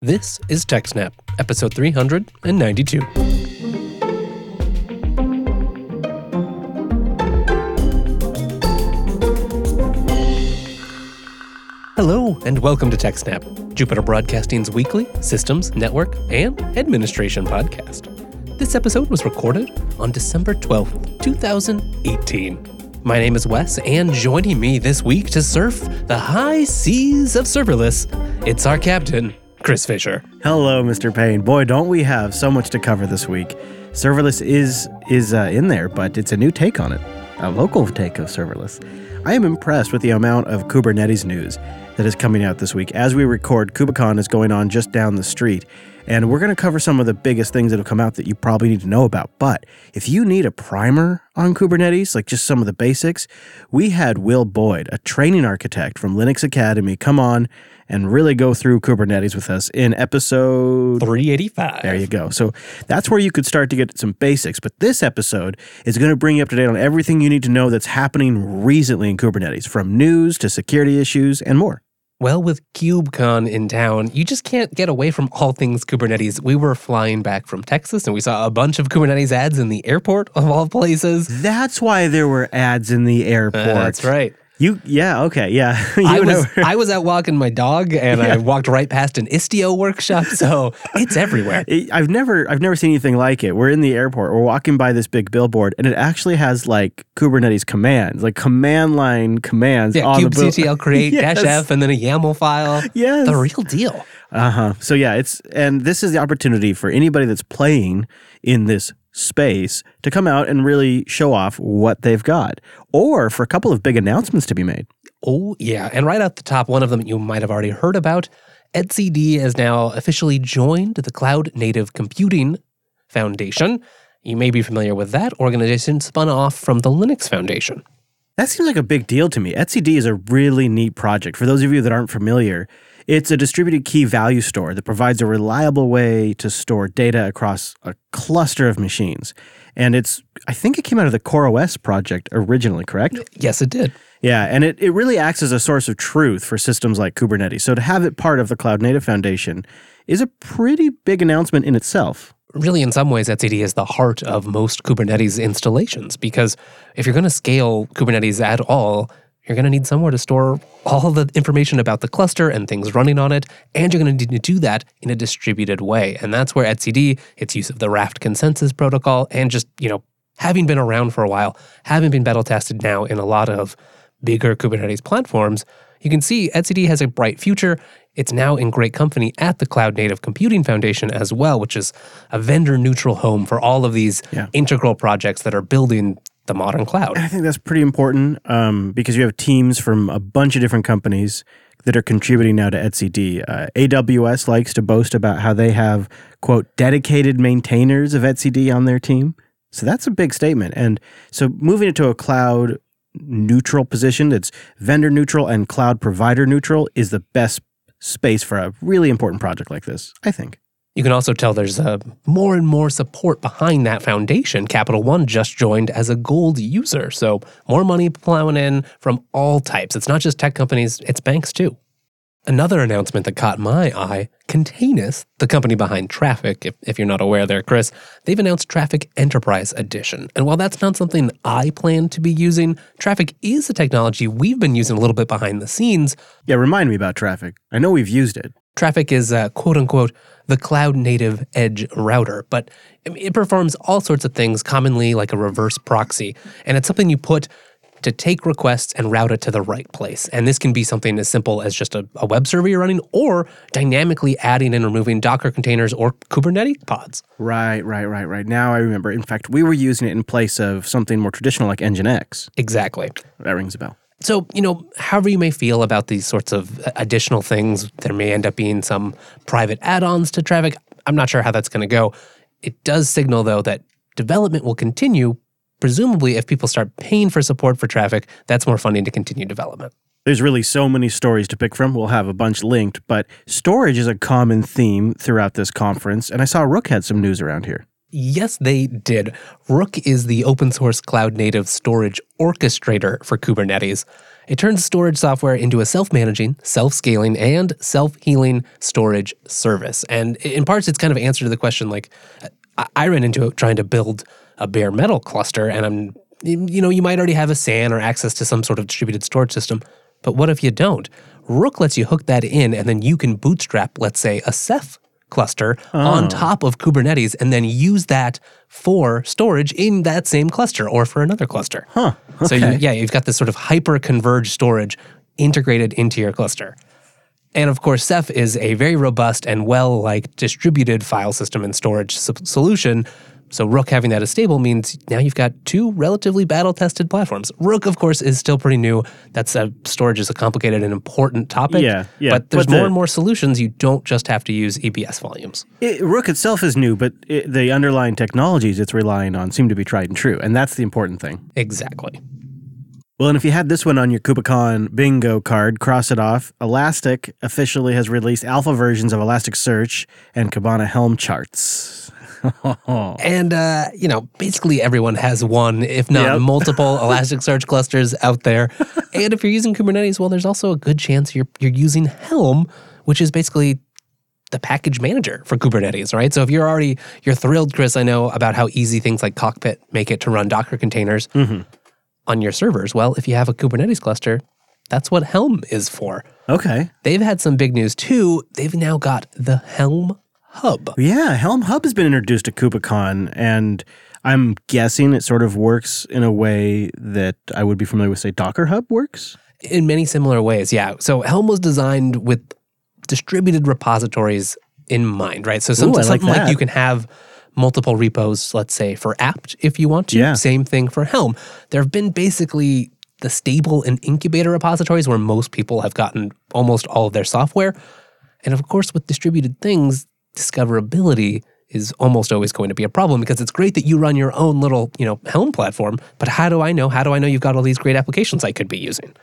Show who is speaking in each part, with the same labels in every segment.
Speaker 1: This is TechSnap, episode 392. Hello, and welcome to TechSnap, Jupiter Broadcasting's weekly systems, network, and administration podcast. This episode was recorded on December 12th, 2018. My name is Wes, and joining me this week to surf the high seas of serverless, it's our captain, Chris Fisher.
Speaker 2: Hello, Mr. Payne. Boy, don't we have so much to cover this week. Serverless is is uh, in there, but it's a new take on it, a local take of serverless. I am impressed with the amount of Kubernetes news that is coming out this week. As we record, KubeCon is going on just down the street, and we're going to cover some of the biggest things that have come out that you probably need to know about. But if you need a primer on Kubernetes, like just some of the basics, we had Will Boyd, a training architect from Linux Academy, come on and really go through Kubernetes with us in episode
Speaker 1: 385.
Speaker 2: there you go. So that's where you could start to get some basics. But this episode is going to bring you up to date on everything you need to know that's happening recently in Kubernetes, from news to security issues and more.
Speaker 1: Well, with KubeCon in town, you just can't get away from all things Kubernetes. We were flying back from Texas and we saw a bunch of Kubernetes ads in the airport of all places.
Speaker 2: That's why there were ads in the airport.
Speaker 1: That's right.
Speaker 2: You, yeah, okay, yeah.
Speaker 1: I was
Speaker 2: were-
Speaker 1: I was out walking my dog and I walked right past an Istio workshop, so it's everywhere.
Speaker 2: It- I've never I've never seen anything like it. We're in the airport. We're walking by this big billboard, and it actually has like Kubernetes commands, like command line commands
Speaker 1: Yeah,
Speaker 2: on
Speaker 1: kubectl create
Speaker 2: Yes.
Speaker 1: dash f and then a YAML file.
Speaker 2: Yes.
Speaker 1: The real deal.
Speaker 2: Uh huh. So yeah, it's and this is the opportunity for anybody that's playing in this space to come out and really show off what they've got, or for a couple of big announcements to be made.
Speaker 1: Oh, yeah. And right at the top, one of them you might have already heard about. etcd has now officially joined the Cloud Native Computing Foundation. You may be familiar with that organization spun off from the Linux Foundation.
Speaker 2: That seems like a big deal to me. etcd is a really neat project. For those of you that aren't familiar, it's a distributed key value store that provides a reliable way to store data across a cluster of machines. And it's, I think it came out of the CoreOS project originally, correct?
Speaker 1: Yes, it did.
Speaker 2: Yeah, and it, it really acts as a source of truth for systems like Kubernetes. So to have it part of the Cloud Native Foundation is a pretty big announcement in itself.
Speaker 1: Really, in some ways, etcd is the heart of most Kubernetes installations because if you're going to scale Kubernetes at all, you're going to need somewhere to store all the information about the cluster and things running on it, and you're going to need to do that in a distributed way. And that's where etcd, its use of the Raft consensus protocol, and just, you know, having been around for a while, having been battle tested now in a lot of bigger Kubernetes platforms, you can see etcd has a bright future. It's now in great company at the Cloud Native Computing Foundation as well, which is a vendor neutral home for all of these
Speaker 2: Yeah.
Speaker 1: integral projects that are building the modern cloud.
Speaker 2: I think that's pretty important um, because you have teams from a bunch of different companies that are contributing now to etcd. Uh, AWS likes to boast about how they have, quote, dedicated maintainers of etcd on their team. So that's a big statement. And so moving it to a cloud neutral position that's vendor neutral and cloud provider neutral is the best space for a really important project like this, I think.
Speaker 1: You can also tell there's uh, more and more support behind that foundation. Capital One just joined as a gold user. So more money plowing in from all types. It's not just tech companies, it's banks too. Another announcement that caught my eye Containous, the company behind Traefik, if, if you're not aware there, Chris, they've announced Traefik Enterprise Edition. And while that's not something I plan to be using, Traefik is a technology we've been using a little bit behind the scenes.
Speaker 2: Yeah, remind me about Traefik. I know we've used it.
Speaker 1: Traefik is uh, quote unquote the cloud native edge router, but it performs all sorts of things, commonly like a reverse proxy. And it's something you put to take requests and route it to the right place. And this can be something as simple as just a, a web server you're running or dynamically adding and removing Docker containers or Kubernetes pods.
Speaker 2: Right, right, right, right. Now I remember. In fact, we were using it in place of something more traditional like Nginx.
Speaker 1: Exactly.
Speaker 2: That rings a bell.
Speaker 1: So, you know, however you may feel about these sorts of additional things, there may end up being some private add ons to Traefik. I'm not sure how that's going to go. It does signal, though, that development will continue. Presumably, if people start paying for support for Traefik, that's more funding to continue development.
Speaker 2: There's really so many stories to pick from. We'll have a bunch linked, but storage is a common theme throughout this conference, and I saw Rook had some news around here.
Speaker 1: Yes, they did. Rook is the open source cloud native storage orchestrator for Kubernetes. It turns storage software into a self managing, self scaling, and self healing storage service. And in parts, it's kind of answer to the question like, I- ran into it trying to build a bare metal cluster, and I'm, you know, you might already have a SAN or access to some sort of distributed storage system. But what if you don't? Rook lets you hook that in, and then you can bootstrap, let's say, a Ceph cluster on oh. top of Kubernetes and then use that for storage in that same cluster or for another cluster.
Speaker 2: Huh.
Speaker 1: So you, yeah, you've got this sort of hyper converged storage integrated into your cluster. And of course, Ceph is a very robust and well like distributed file system and storage solution. So Rook having that as stable means now you've got two relatively battle tested platforms. Rook, of course, is still pretty new. That's a storage is a complicated and important topic.
Speaker 2: Yeah, yeah,
Speaker 1: But there's
Speaker 2: but
Speaker 1: more
Speaker 2: the-
Speaker 1: and more solutions. You don't just have to use EBS volumes.
Speaker 2: It, Rook itself is new, but it, the underlying technologies it's relying on seem to be tried and true, and that's the important thing.
Speaker 1: Exactly.
Speaker 2: Well, and if you had this one on your KubeCon bingo card, cross it off. Elastic officially has released alpha versions of Elasticsearch and Kibana Helm charts.
Speaker 1: And uh, you know, basically everyone has one, if not
Speaker 2: Yep.
Speaker 1: multiple Elasticsearch clusters out there. And if you're using Kubernetes, well, there's also a good chance you're you're using Helm, which is basically the package manager for Kubernetes, right? So if you're already you're thrilled, Chris, I know about how easy things like Cockpit make it to run Docker containers on your servers. Well, if you have a Kubernetes cluster, that's what Helm is for.
Speaker 2: okay.
Speaker 1: They've had some big news too. They've now got the Helm Hub.
Speaker 2: Yeah, Helm Hub has been introduced to KubeCon, and I'm guessing it sort of works in a way that I would be familiar with, say, Docker Hub works.
Speaker 1: in many similar ways. Yeah. So Helm was designed with distributed repositories in mind, right? So some,
Speaker 2: Ooh, I like
Speaker 1: something like, you can have multiple repos, let's say for apt if you want to.
Speaker 2: Yeah.
Speaker 1: Same thing for Helm. There have been basically the stable and incubator repositories where most people have gotten almost all of their software. And of course, with distributed things, discoverability is almost always going to be a problem because it's great that you run your own little, you know, Helm platform, but how do I know? How do I know you've got all these great applications I could be using?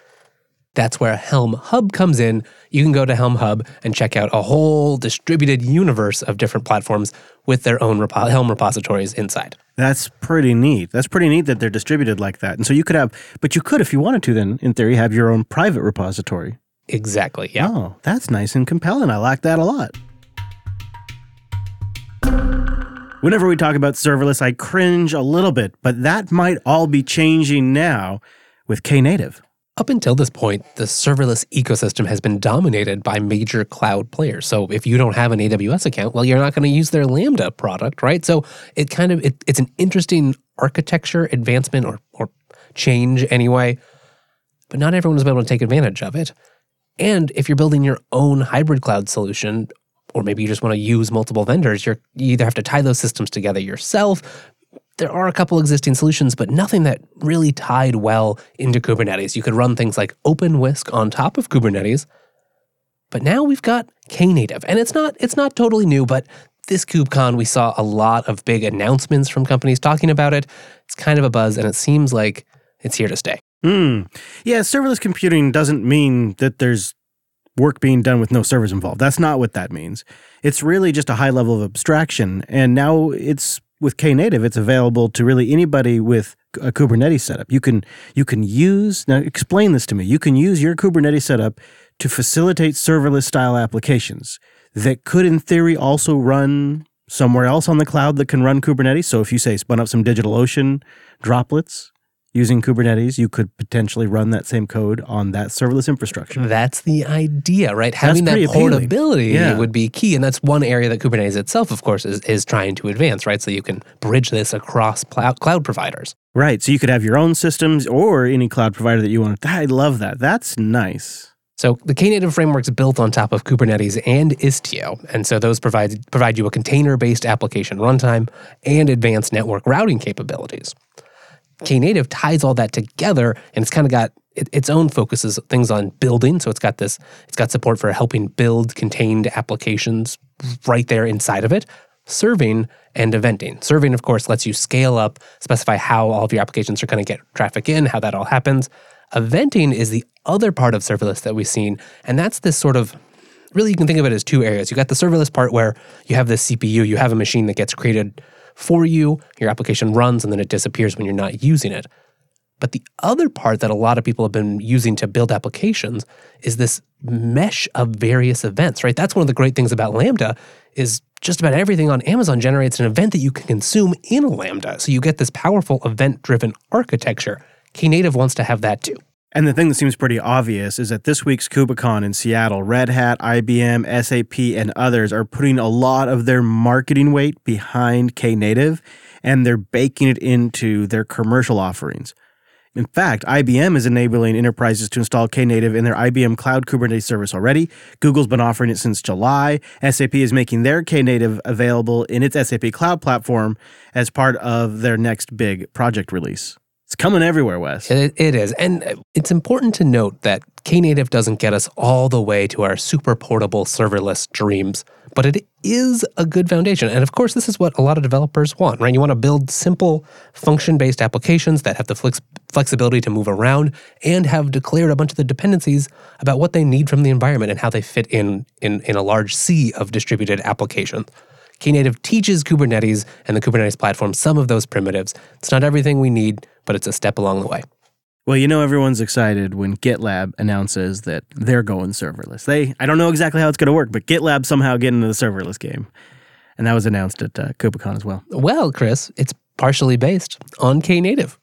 Speaker 1: That's where Helm Hub comes in. You can go to Helm Hub and check out a whole distributed universe of different platforms with their own repo- Helm repositories inside.
Speaker 2: That's pretty neat. That's pretty neat that they're distributed like that. And so you could have, but you could, if you wanted to, then in theory, have your own private repository.
Speaker 1: Exactly. Yeah.
Speaker 2: Oh, that's nice and compelling. I like that a lot. Whenever we talk about serverless, I cringe a little bit, but that might all be changing now with Knative.
Speaker 1: Up until this point, the serverless ecosystem has been dominated by major cloud players. So if you don't have an AWS account, well, you're not going to use their Lambda product, right? So it kind of it, it's an interesting architecture advancement or or change anyway. But not everyone was able to take advantage of it. And if you're building your own hybrid cloud solution, or maybe you just want to use multiple vendors, you're, you either have to tie those systems together yourself. There are a couple existing solutions, but nothing that really tied well into Kubernetes. You could run things like OpenWhisk on top of Kubernetes, but now we've got Knative, and it's not it's not totally new, but this KubeCon we saw a lot of big announcements from companies talking about it. It's kind of a buzz, and it seems like it's here to stay.
Speaker 2: Hmm. Yeah, serverless computing doesn't mean that there's work being done with no servers involved. That's not what that means. It's really just a high level of abstraction. And now it's with Knative, it's available to really anybody with a Kubernetes setup. You can you can use now explain this to me. You can use your Kubernetes setup to facilitate serverless style applications that could in theory also run somewhere else on the cloud that can run Kubernetes. So if you say spun up some DigitalOcean droplets using Kubernetes, you could potentially run that same code on that serverless infrastructure.
Speaker 1: That's the idea, right? Having
Speaker 2: pretty
Speaker 1: that portability
Speaker 2: Yeah.
Speaker 1: would be key. And that's one area that Kubernetes itself, of course, is, is trying to advance, right? So you can bridge this across cloud, cloud providers.
Speaker 2: Right. So you could have your own systems or any cloud provider that you want. I love that. That's nice.
Speaker 1: So the Knative framework's built on top of Kubernetes and Istio, and so those provide provide you a container-based application runtime and advanced network routing capabilities. Knative ties all that together, and it's kind of got it, its own focuses things on building. So it's got this, it's got support for helping build contained applications right there inside of it. Serving and eventing. Serving, of course, lets you scale up, specify how all of your applications are going to get traffic in, how that all happens. Eventing is the other part of serverless that we've seen, and that's this sort of really you can think of it as two areas. You got the serverless part where you have this CPU, you have a machine that gets created for you, your application runs, and then it disappears when you're not using it. But the other part that a lot of people have been using to build applications is this mesh of various events, right? That's one of the great things about Lambda is just about everything on Amazon generates an event that you can consume in Lambda. So you get this powerful event-driven architecture. Knative wants to have that too.
Speaker 2: And the thing that seems pretty obvious is that this week's KubeCon in Seattle, Red Hat, IBM, SAP, and others are putting a lot of their marketing weight behind Knative and they're baking it into their commercial offerings. In fact, IBM is enabling enterprises to install Knative in their IBM Cloud Kubernetes service already. Google's been offering it since July. SAP is making their Knative available in its SAP Cloud platform as part of their next big project release. It's coming everywhere, Wes.
Speaker 1: It, it is. And it's important to note that Knative doesn't get us all the way to our super portable serverless dreams, but it is a good foundation. And of course, this is what a lot of developers want, right? You want to build simple function based applications that have the flex- flexibility to move around and have declared a bunch of the dependencies about what they need from the environment and how they fit in in, in a large sea of distributed applications. Knative teaches Kubernetes and the Kubernetes platform some of those primitives. It's not everything we need, but it's a step along the way.
Speaker 2: Well, you know everyone's excited when GitLab announces that they're going serverless. They I don't know exactly how it's going to work, but GitLab somehow getting into the serverless game. And that was announced at uh, KubeCon as well.
Speaker 1: Well, Chris, it's partially based on Knative.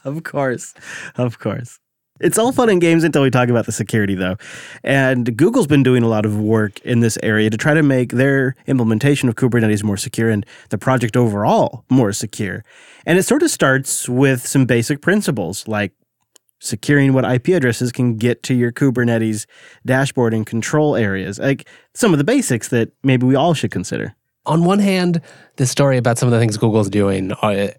Speaker 2: of course. Of course. It's all fun and games until we talk about the security, though. And Google's been doing a lot of work in this area to try to make their implementation of Kubernetes more secure and the project overall more secure. And it sort of starts with some basic principles like securing what IP addresses can get to your Kubernetes dashboard and control areas. Like some of the basics that maybe we all should consider.
Speaker 1: On one hand, this story about some of the things Google's doing uh,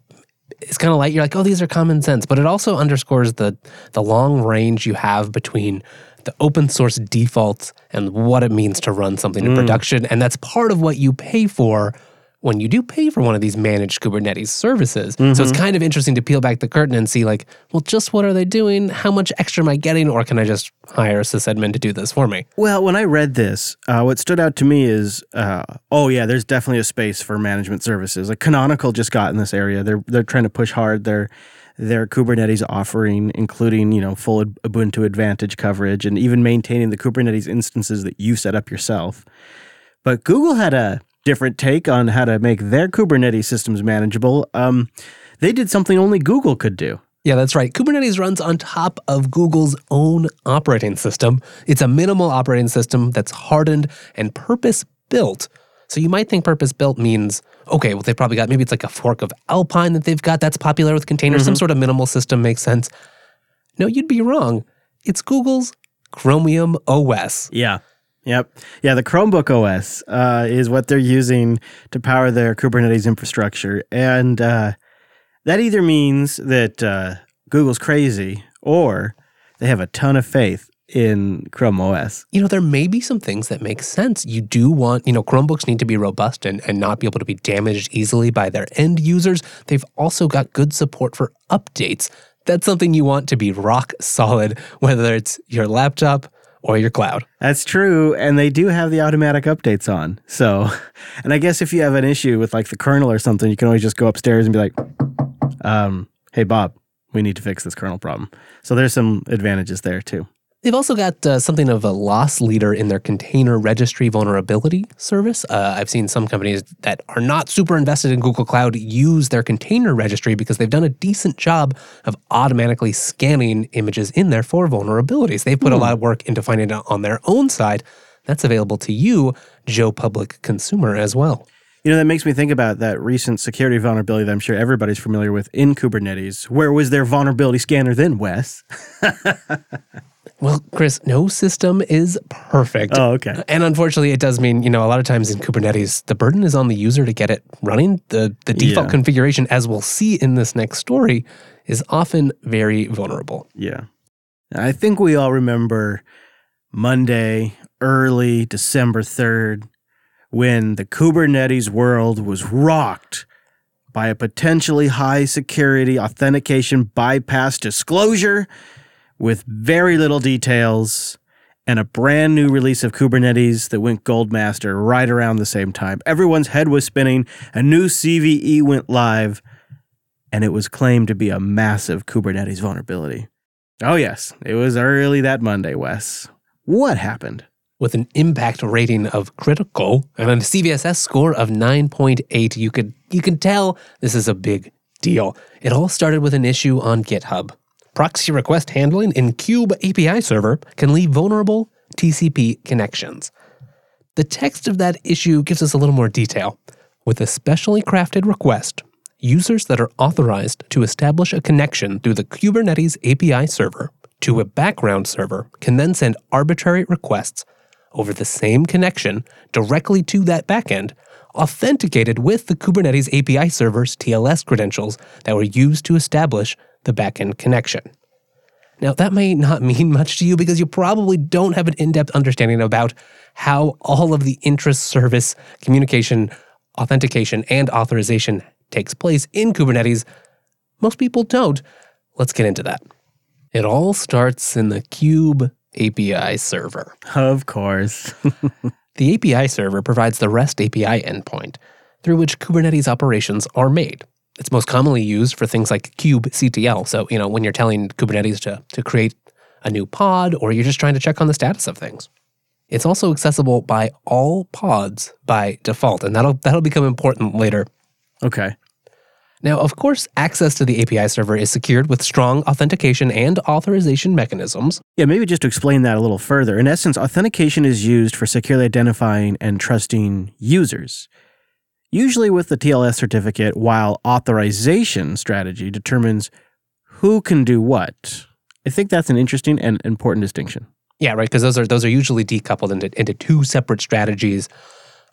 Speaker 1: it's kind of like you're like, oh, these are common sense, but it also underscores the the long range you have between the open source defaults and what it means to run something in mm. production, and that's part of what you pay for when you do pay for one of these managed Kubernetes services. Mm-hmm. So it's mm-hmm. kind of interesting to peel back the curtain and see, like, well, just what are they doing? How much extra am I getting? Or can I just hire a sysadmin to do this for me?
Speaker 2: Well, when I read this, uh, what stood out to me is, uh, oh yeah, there's definitely a space for management services. Like Canonical just got in this area. They're they're trying to push hard their their Kubernetes offering, including you know full Ubuntu Advantage coverage and even maintaining the Kubernetes instances that you set up yourself. But Google had a different take on how to make their Kubernetes systems manageable. Um, they did something only Google could do.
Speaker 1: Yeah, that's right. Kubernetes runs on top of Google's own operating system. It's a minimal operating system that's hardened and purpose built. So you might think purpose built means, okay, well, they've probably got maybe it's like a fork of Alpine that they've got that's popular with containers. Mm-hmm. Some sort of minimal system makes sense. No, you'd be wrong. It's Google's Chromium OS.
Speaker 2: Yeah. Yep. Yeah, the Chromebook OS uh, is what they're using to power their Kubernetes infrastructure. And uh, that either means that uh, Google's crazy or they have a ton of faith in Chrome OS.
Speaker 1: You know, there may be some things that make sense. You do want, you know, Chromebooks need to be robust and, and not be able to be damaged easily by their end users. They've also got good support for updates. That's something you want to be rock solid, whether it's your laptop or your cloud.
Speaker 2: That's true. And they do have the automatic updates on. So, and I guess if you have an issue with like the kernel or something, you can always just go upstairs and be like, um, hey, Bob, we need to fix this kernel problem. So there's some advantages there too.
Speaker 1: They've also got uh, something of a loss leader in their container registry vulnerability service. Uh, I've seen some companies that are not super invested in Google Cloud use their container registry because they've done a decent job of automatically scanning images in there for vulnerabilities. They've put a hmm. lot of work into finding it on their own side. That's available to you, Joe Public Consumer, as well.
Speaker 2: You know, that makes me think about that recent security vulnerability that I'm sure everybody's familiar with in Kubernetes. Where was their vulnerability scanner then, Wes?
Speaker 1: Well, Chris, no system is perfect.
Speaker 2: Oh, okay.
Speaker 1: And unfortunately, it does mean, you know, a lot of times in Kubernetes, the burden is on the user to get it running. The, the default yeah. configuration, as we'll see in this next story, is often very vulnerable.
Speaker 2: Yeah. I think we all remember Monday, early December 3rd, when the Kubernetes world was rocked by a potentially high security authentication bypass disclosure with very little details and a brand new release of Kubernetes that went gold master right around the same time. Everyone's head was spinning. A new CVE went live. and it was claimed to be a massive Kubernetes vulnerability. Oh, yes, it was early that Monday, Wes. What happened?
Speaker 1: With an impact rating of critical and a CVSS score of 9.8, you could you can tell this is a big deal. It all started with an issue on GitHub. Proxy request handling in Kube API server can leave vulnerable TCP connections. The text of that issue gives us a little more detail. With a specially crafted request, users that are authorized to establish a connection through the Kubernetes API server to a background server can then send arbitrary requests over the same connection directly to that backend, authenticated with the Kubernetes API server's TLS credentials that were used to establish the backend connection. Now, that may not mean much to you because you probably don't have an in depth understanding about how all of the interest service communication, authentication, and authorization takes place in Kubernetes. Most people don't. Let's get into that. It all starts in the Kube API server.
Speaker 2: Of course.
Speaker 1: The API server provides the REST API endpoint through which Kubernetes operations are made. It's most commonly used for things like kubectl. So, you know, when you're telling Kubernetes to, to create a new pod or you're just trying to check on the status of things. It's also accessible by all pods by default, and that'll that'll become important later.
Speaker 2: okay.
Speaker 1: Now, of course, access to the API server is secured with strong authentication and authorization mechanisms.
Speaker 2: Yeah, maybe just to explain that a little further. In essence, authentication is used for securely identifying and trusting users, usually with the TLS certificate, while authorization strategy determines who can do what. I think that's an interesting and important distinction.
Speaker 1: Yeah, right. Because those are those are usually decoupled into into two separate strategies.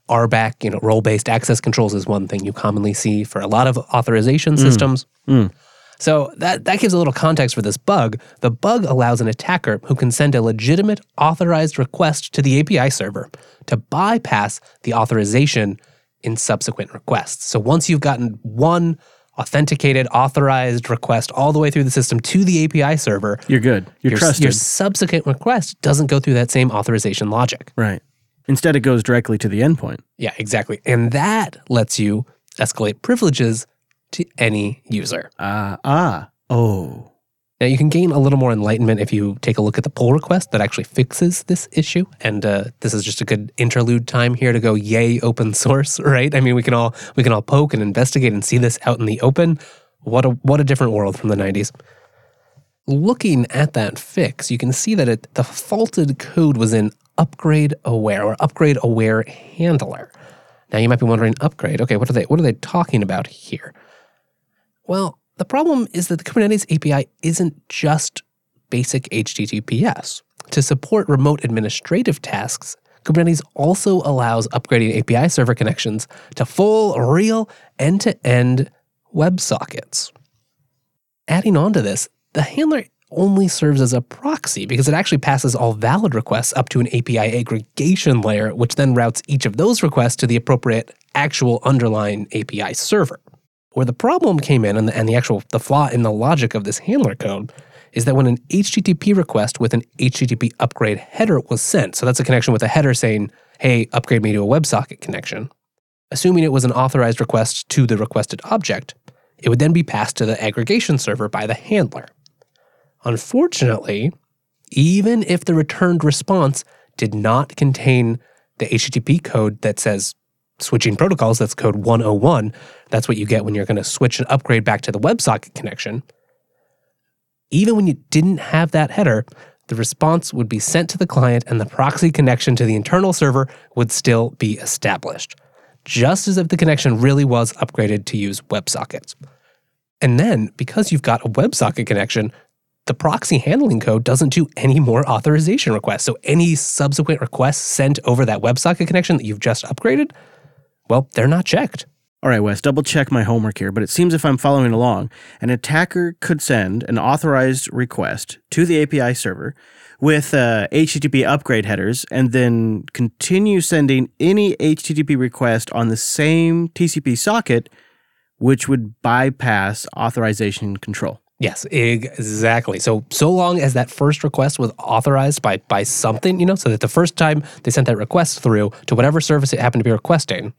Speaker 1: RBAC, you know, role-based access controls is one thing you commonly see for a lot of authorization systems.
Speaker 2: Mm.
Speaker 1: So that that gives a little context for this bug. The bug allows an attacker who can send a legitimate authorized request to the API server to bypass the authorization in subsequent requests. So once you've gotten one authenticated authorized request all the way through the system to the API server,
Speaker 2: You're good. You're
Speaker 1: your,
Speaker 2: trusted.
Speaker 1: your subsequent request doesn't go through that same authorization logic.
Speaker 2: right. Instead, it goes directly to the endpoint.
Speaker 1: Yeah, exactly. And that lets you escalate privileges to any user.
Speaker 2: Ah, ah. Oh.
Speaker 1: Now, you can gain a little more enlightenment if you take a look at the pull request that actually fixes this issue. And uh, this is just a good interlude time here to go, yay, open source, right? I mean, we can all we can all poke and investigate and see this out in the open. What a what a different world from the 90s. Looking at that fix, you can see that it, the faulted code was in upgrade aware or upgrade aware handler. Now you might be wondering, upgrade, okay, what are they what are they talking about here? Well, the problem is that the Kubernetes API isn't just basic HTTPS. To support remote administrative tasks, Kubernetes also allows upgrading API server connections to full, real, end to end WebSockets. Adding on to this, the handler only serves as a proxy because it actually passes all valid requests up to an API aggregation layer, which then routes each of those requests to the appropriate actual underlying API server. Where the problem came in and the, and the actual the flaw in the logic of this handler code is that when an HTTP request with an HTTP upgrade header was sent, so that's a connection with a header saying, "Hey, upgrade me to a WebSocket connection," assuming it was an authorized request to the requested object, it would then be passed to the aggregation server by the handler. Unfortunately, even if the returned response did not contain the HTTP code that says switching protocols, that's code 101, that's what you get when you're going to switch and upgrade back to the WebSocket connection. Even when you didn't have that header, the response would be sent to the client and the proxy connection to the internal server would still be established, just as if the connection really was upgraded to use WebSockets. And then, because you've got a WebSocket connection, the proxy handling code doesn't do any more authorization requests. So any subsequent requests sent over that WebSocket connection that you've just upgraded, well, they're not checked.
Speaker 2: All right, Wes, double check my homework here, but it seems if I'm following along, an attacker could send an authorized request to the API server with uh, HTTP upgrade headers and then continue sending any HTTP request on the same TCP socket, which would bypass authorization control.
Speaker 1: Yes, exactly. So so long as that first request was authorized by by something, you know, so that the first time they sent that request through to whatever service it happened to be requesting,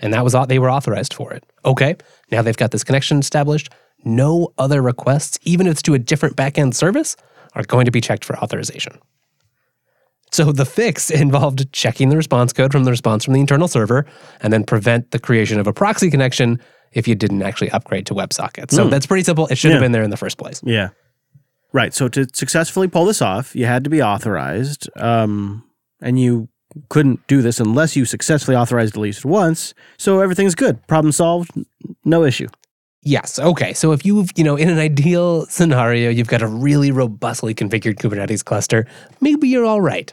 Speaker 1: and that was au- they were authorized for it. Okay, now they've got this connection established. no other requests, even if it's to a different backend service, are going to be checked for authorization. So the fix involved checking the response code from the response from the internal server and then prevent the creation of a proxy connection if you didn't actually upgrade to WebSocket. So that's pretty simple. It should have been there in the first place.
Speaker 2: Yeah. Right. So to successfully pull this off, you had to be authorized. Um, and you couldn't do this unless you successfully authorized at least once. So everything's good. Problem solved. No issue.
Speaker 1: Yes. Okay. So if you've, you know, in an ideal scenario, you've got a really robustly configured Kubernetes cluster, maybe you're all right.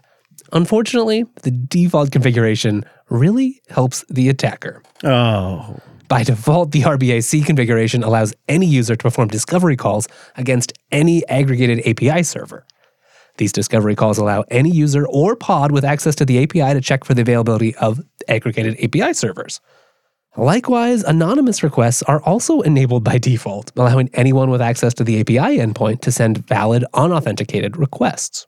Speaker 1: Unfortunately, the default configuration really helps the attacker.
Speaker 2: Oh.
Speaker 1: By default, the RBAC configuration allows any user to perform discovery calls against any aggregated API server. These discovery calls allow any user or pod with access to the API to check for the availability of aggregated API servers. Likewise, anonymous requests are also enabled by default, allowing anyone with access to the API endpoint to send valid, unauthenticated requests.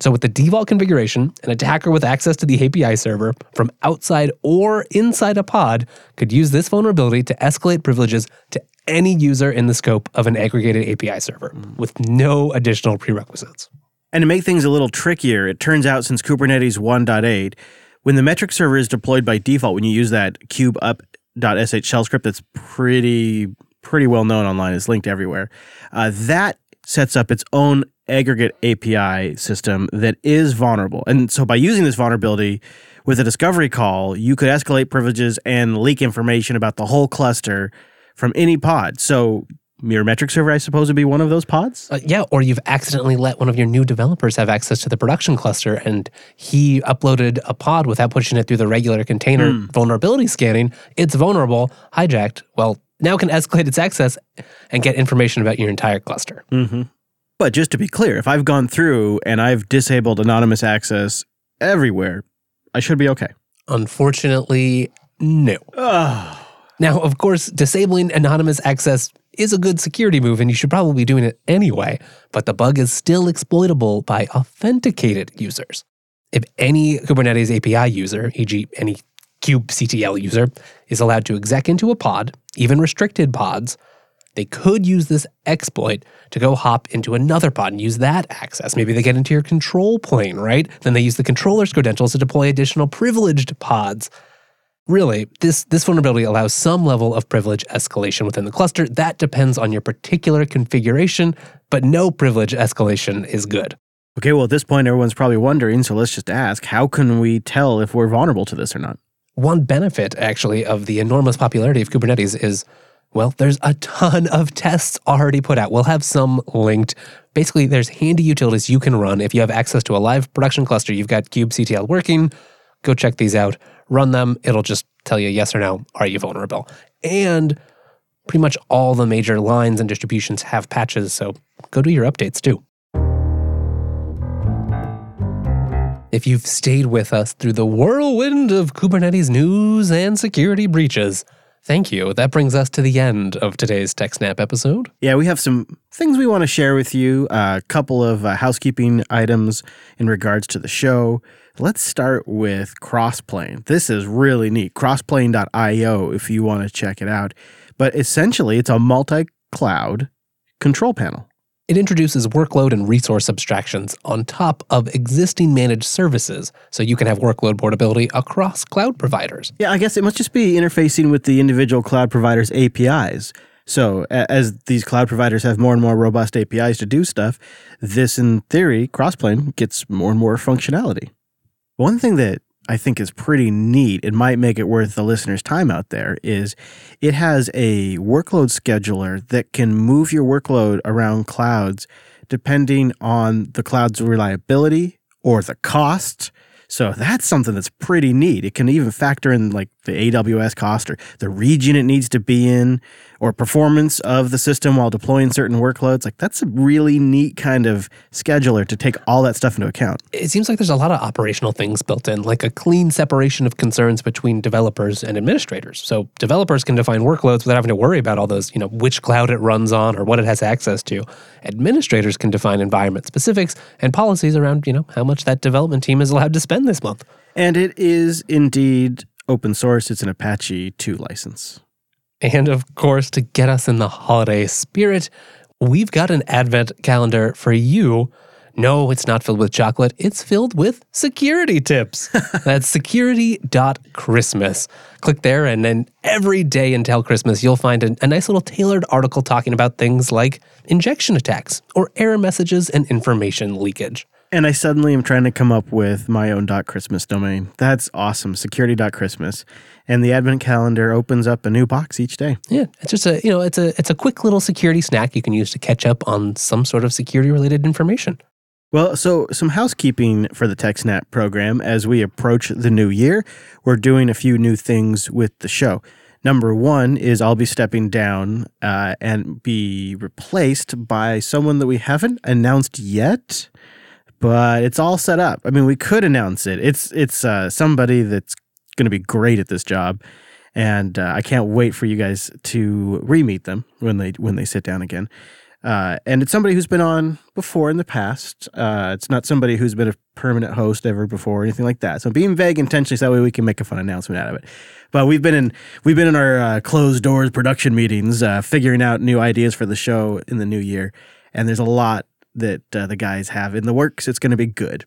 Speaker 1: So, with the default configuration, an attacker with access to the API server from outside or inside a pod could use this vulnerability to escalate privileges to any user in the scope of an aggregated API server with no additional prerequisites.
Speaker 2: And to make things a little trickier, it turns out since Kubernetes 1.8, when the metric server is deployed by default, when you use that kubeup.sh shell script that's pretty pretty well known online, it's linked everywhere, uh, that sets up its own aggregate API system that is vulnerable. And so by using this vulnerability with a discovery call, you could escalate privileges and leak information about the whole cluster from any pod. So your metric server, I suppose, would be one of those pods?
Speaker 1: Uh, yeah, or you've accidentally let one of your new developers have access to the production cluster and he uploaded a pod without pushing it through the regular container vulnerability scanning. It's vulnerable, hijacked. Well, now can escalate its access and get information about your entire cluster.
Speaker 2: Mm-hmm. But just to be clear, if I've gone through and I've disabled anonymous access everywhere, I should be okay.
Speaker 1: Unfortunately, no. Now, of course, disabling anonymous access is a good security move and you should probably be doing it anyway, but the bug is still exploitable by authenticated users. If any Kubernetes API user, e.g., any kubectl user, is allowed to exec into a pod, even restricted pods, they could use this exploit to go hop into another pod and use that access. Maybe they get into your control plane, right? Then they use the controller's credentials to deploy additional privileged pods. Really, this, this vulnerability allows some level of privilege escalation within the cluster. That depends on your particular configuration, but no privilege escalation is good.
Speaker 2: Okay, well, at this point, everyone's probably wondering, so let's just ask how can we tell if we're vulnerable to this or not?
Speaker 1: One benefit, actually, of the enormous popularity of Kubernetes is well, there's a ton of tests already put out. We'll have some linked. Basically, there's handy utilities you can run. If you have access to a live production cluster, you've got kubectl working, go check these out, run them. It'll just tell you yes or no, are you vulnerable? And pretty much all the major lines and distributions have patches, so go do your updates too. If you've stayed with us through the whirlwind of Kubernetes news and security breaches, thank you. That brings us to the end of today's TechSnap episode.
Speaker 2: Yeah, we have some things we want to share with you, a couple of uh, housekeeping items in regards to the show. Let's start with Crossplane. This is really neat. Crossplane.io if you want to check it out. But essentially, it's a multi cloud control panel.
Speaker 1: It introduces workload and resource abstractions on top of existing managed services so you can have workload portability across cloud providers.
Speaker 2: Yeah, I guess it must just be interfacing with the individual cloud providers' APIs. So, as these cloud providers have more and more robust APIs to do stuff, this, in theory, Crossplane gets more and more functionality. One thing that I think is pretty neat, it might make it worth the listener's time out there, is it has a workload scheduler that can move your workload around clouds depending on the cloud's reliability or the cost. So that's something that's pretty neat. It can even factor in like the AWS cost or the region it needs to be in or performance of the system while deploying certain workloads. Like that's a really neat kind of scheduler to take all that stuff into account.
Speaker 1: It seems like there's a lot of operational things built in, like a clean separation of concerns between developers and administrators. So developers can define workloads without having to worry about all those, you know, which cloud it runs on or what it has access to. Administrators can define environment specifics and policies around, you know, how much that development team is allowed to spend this month.
Speaker 2: And it is indeed open source. It's an Apache 2 license.
Speaker 1: And of course, to get us in the holiday spirit, we've got an advent calendar for you. No, it's not filled with chocolate. It's filled with security tips. That's security.christmas. Click there, and then every day until Christmas, you'll find a, a nice little tailored article talking about things like injection attacks or error messages and information leakage.
Speaker 2: And I suddenly am trying to come up with my own .christmas domain. That's awesome. Security.christmas. And the advent calendar opens up a new box each day.
Speaker 1: Yeah, it's just a you know it's a it's a quick little security snack you can use to catch up on some sort of security related information.
Speaker 2: Well, so some housekeeping for the TechSnap program as we approach the new year. We're doing a few new things with the show. Number one is I'll be stepping down uh, and be replaced by someone that we haven't announced yet, but it's all set up. I mean, we could announce it. It's it's uh, somebody that's going to be great at this job, and uh, I can't wait for you guys to re-meet them when they when they sit down again. Uh, and it's somebody who's been on before in the past. Uh, it's not somebody who's been a permanent host ever before or anything like that. So being vague intentionally so that way we can make a fun announcement out of it. But we've been in we've been in our uh, closed doors production meetings, uh, figuring out new ideas for the show in the new year. And there's a lot that uh, the guys have in the works. It's going to be good.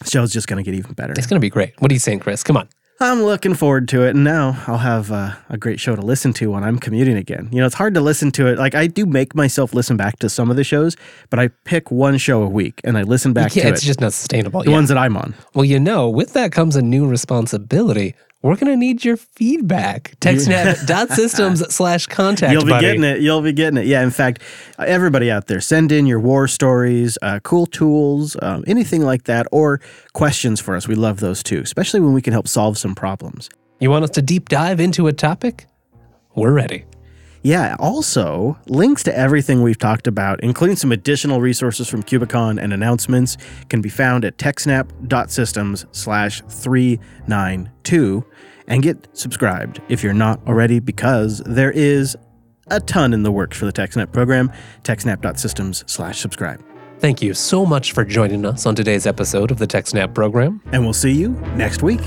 Speaker 2: The show's just going to get even better.
Speaker 1: It's going to be great. What are you saying, Chris? Come on.
Speaker 2: I'm looking forward to it. And now I'll have uh, a great show to listen to when I'm commuting again. You know, it's hard to listen to it. Like, I do make myself listen back to some of the shows, but I pick one show a week and I listen back
Speaker 1: Yeah,
Speaker 2: to
Speaker 1: it's
Speaker 2: it.
Speaker 1: It's just not sustainable.
Speaker 2: the
Speaker 1: yeah.
Speaker 2: ones that I'm on.
Speaker 1: Well, you know, with that comes a new responsibility. We're going to need your feedback. TechSnap.systems slash contact
Speaker 2: You'll be
Speaker 1: buddy.
Speaker 2: getting it. You'll be getting it. Yeah. In fact, everybody out there, send in your war stories, uh, cool tools, um, anything like that, or questions for us. We love those too, especially when we can help solve some problems.
Speaker 1: You want us to deep dive into a topic? We're ready.
Speaker 2: Yeah, also, links to everything we've talked about, including some additional resources from KubeCon and announcements, can be found at techsnap.systems slash 392 and get subscribed if you're not already, because there is a ton in the works for the TechSnap program, techsnap.systems slash subscribe.
Speaker 1: Thank you so much for joining us on today's episode of the TechSnap program.
Speaker 2: And we'll see you next week.